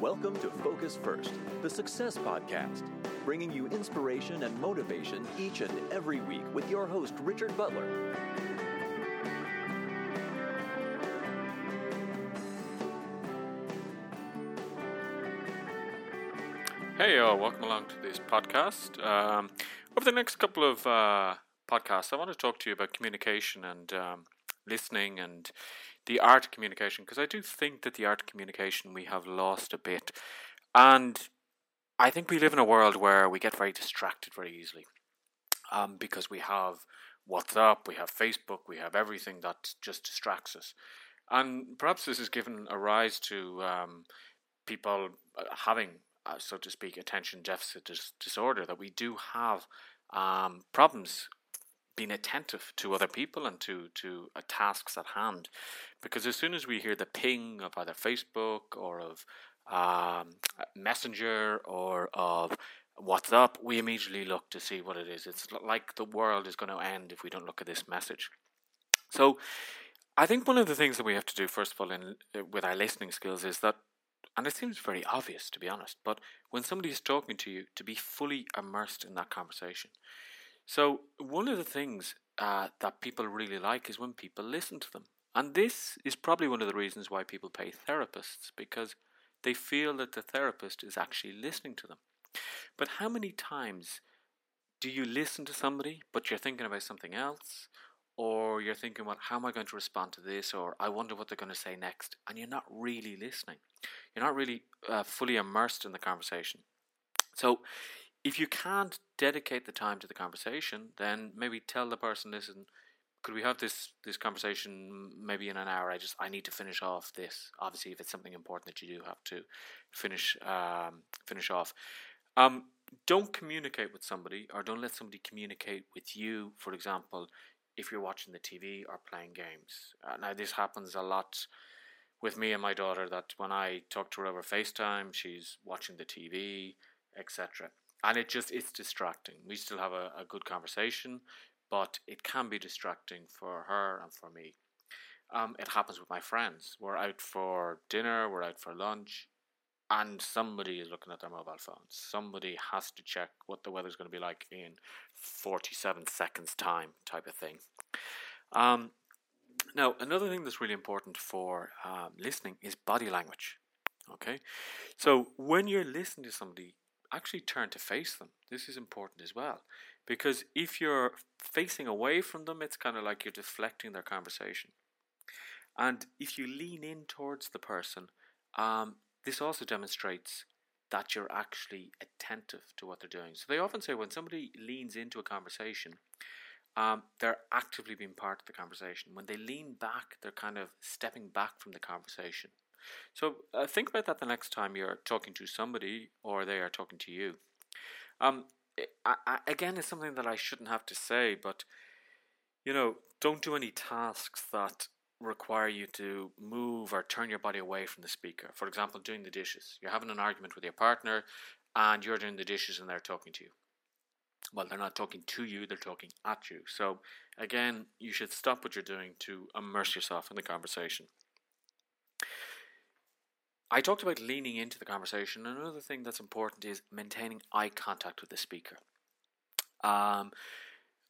Welcome to Focus First, the Success Podcast, bringing you inspiration and motivation each and every week with your host, Richard Butler. Hey, uh, welcome along to this podcast. Um, over the next couple of uh, podcasts, I want to talk to you about communication and um, listening and the art communication because I do think that the art communication we have lost a bit. And I think we live in a world where we get very distracted very easily um, because we have WhatsApp, we have Facebook, we have everything that just distracts us. And perhaps this has given a rise to um, people uh, having, uh, so to speak, attention deficit dis- disorder, that we do have um, problems being attentive to other people and to to uh, tasks at hand, because as soon as we hear the ping of either Facebook or of um, Messenger or of WhatsApp, we immediately look to see what it is. It's like the world is going to end if we don't look at this message. So, I think one of the things that we have to do first of all in uh, with our listening skills is that and it seems very obvious to be honest, but when somebody is talking to you, to be fully immersed in that conversation. So, one of the things uh, that people really like is when people listen to them. And this is probably one of the reasons why people pay therapists, because they feel that the therapist is actually listening to them. But how many times do you listen to somebody, but you're thinking about something else? Or you're thinking, well, how am I going to respond to this? Or I wonder what they're going to say next. And you're not really listening. You're not really uh, fully immersed in the conversation. So if you can't dedicate the time to the conversation, then maybe tell the person, listen, could we have this this conversation maybe in an hour? I just I need to finish off this. Obviously, if it's something important that you do have to finish um, finish off. Um, don't communicate with somebody, or don't let somebody communicate with you. For example, if you're watching the TV or playing games. Uh, now, this happens a lot with me and my daughter. That when I talk to her over FaceTime, she's watching the TV, etc and it just it's distracting. We still have a, a good conversation, but it can be distracting for her and for me. Um, it happens with my friends. We're out for dinner, we're out for lunch, and somebody is looking at their mobile phones. Somebody has to check what the weather's going to be like in 47 seconds' time, type of thing. Um, now, another thing that's really important for um, listening is body language. Okay, so when you're listening to somebody, actually turn to face them. This is important as well. Because if you're facing away from them, it's kind of like you're deflecting their conversation. And if you lean in towards the person, um, this also demonstrates that you're actually attentive to what they're doing. So they often say when somebody leans into a conversation, um, they're actively being part of the conversation. When they lean back, they're kind of stepping back from the conversation. So uh, think about that the next time you're talking to somebody or they are talking to you. Um, I, I, again, it's something that I shouldn't have to say, but you know, don't do any tasks that require you to move or turn your body away from the speaker. For example, doing the dishes. You're having an argument with your partner and you're doing the dishes and they're talking to you. Well, they're not talking to you, they're talking at you. So, again, you should stop what you're doing to immerse yourself in the conversation. I talked about leaning into the conversation. Another thing that's important is maintaining eye contact with the speaker. Um,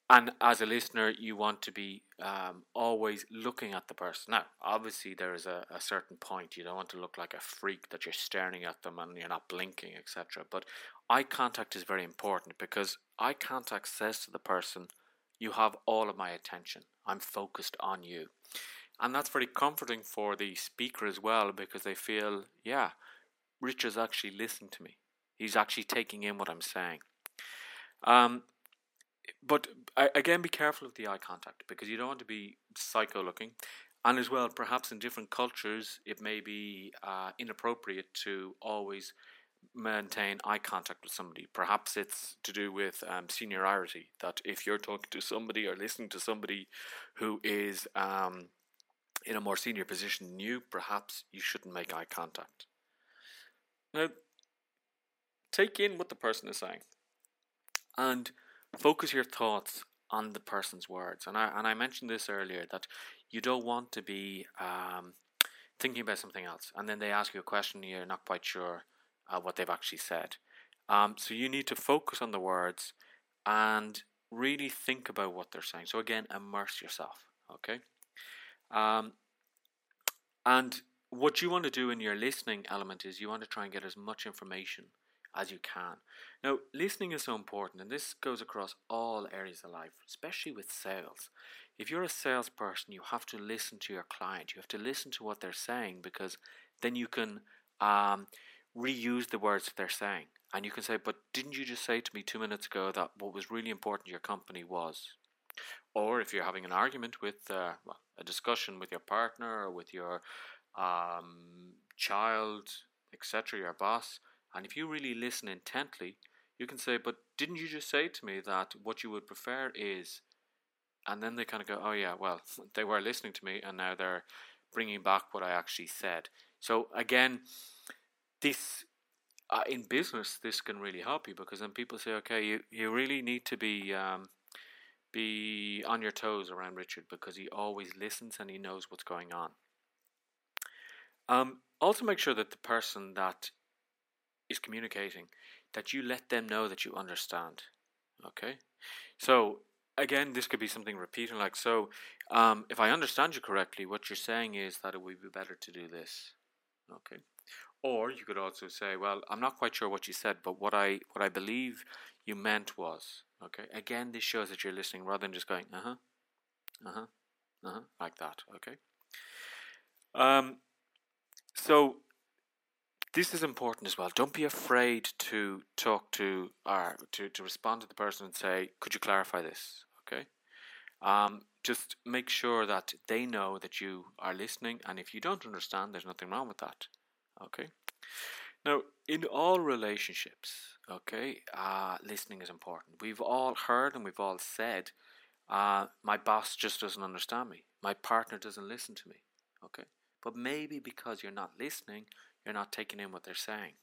and as a listener, you want to be um, always looking at the person. Now, obviously, there is a, a, certain point. You don't want to look like a freak that you're staring at them and you're not blinking, etc. But eye contact is very important because eye contact says to the person, You have all of my attention. I'm focused on you and that's very comforting for the speaker as well because they feel, yeah, Richard's actually listening to me. He's actually taking in what I'm saying. Um, but again, be careful of the eye contact because you don't want to be psycho looking. And as well, perhaps in different cultures, it may be uh, inappropriate to always maintain eye contact with somebody. Perhaps it's to do with um, seniority, that if you're talking to somebody or listening to somebody who is um, in a more senior position than you, perhaps you shouldn't make eye contact. Now, take in what the person is saying and focus your thoughts on the person's words. And I, and I mentioned this earlier that you don't want to be um, thinking about something else, and then they ask you a question, you're not quite sure uh, what they've actually said. Um, so you need to focus on the words and really think about what they're saying. So again, immerse yourself. Okay. Um, and what you want to do in your listening element is you want to try and get as much information as you can. Now, listening is so important, and this goes across all areas of life, especially with sales. If you're a salesperson, you have to listen to your client. You have to listen to what they're saying because then you can um, reuse the words they're saying. And you can say, but didn't you just say to me two minutes ago that what was really important to your company was? Or if you're having an argument with, uh, well, a discussion with your partner or with your um, child, etc., your boss, and if you really listen intently, you can say, but didn't you just say to me that what you would prefer is, and then they kind of go, oh yeah, well, they were listening to me and now they're bringing back what I actually said. So again, this uh, in business, this can really help you because then people say, okay, you, you really need to be um, be on your toes around Richard because he always listens and he knows what's going on. Um, also, make sure that the person that is communicating that you let them know that you understand. Okay, so again, this could be something repeating like so. Um, if I understand you correctly, what you're saying is that it would be better to do this. Okay. Or you could also say, well, I'm not quite sure what you said, but what I what I believe you meant was, okay. Again, this shows that you're listening rather than just going, uh huh, uh huh, uh huh, like that. Okay. Um. So this is important as well. Don't be afraid to talk to or to to respond to the person and say, could you clarify this? Okay. Um, just make sure that they know that you are listening, and if you don't understand, there's nothing wrong with that. Okay. Now, in all relationships, okay, uh, listening is important. We've all heard and we've all said, uh, my boss just doesn't understand me. My partner doesn't listen to me. Okay. But maybe because you're not listening, you're not taking in what they're saying.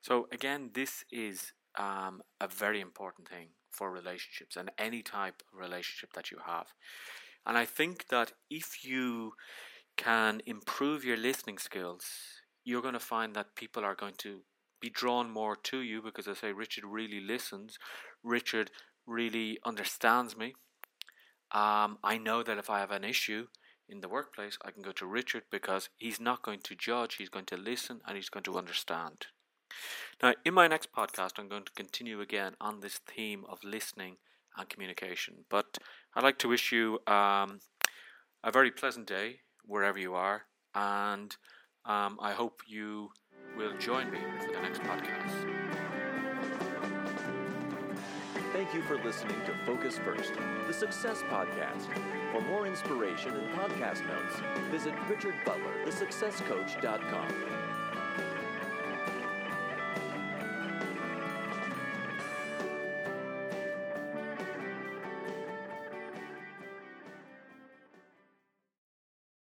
So, again, this is um, a very important thing for relationships and any type of relationship that you have. And I think that if you can improve your listening skills, you're going to find that people are going to be drawn more to you because I say Richard really listens. Richard really understands me. Um, I know that if I have an issue in the workplace, I can go to Richard because he's not going to judge, he's going to listen and he's going to understand. Now, in my next podcast, I'm going to continue again on this theme of listening and communication. But I'd like to wish you um, a very pleasant day wherever you are and um, I hope you will join me for the next podcast. Thank you for listening to Focus First, the Success Podcast. For more inspiration and podcast notes, visit richardbutlerthesuccesscoach.com.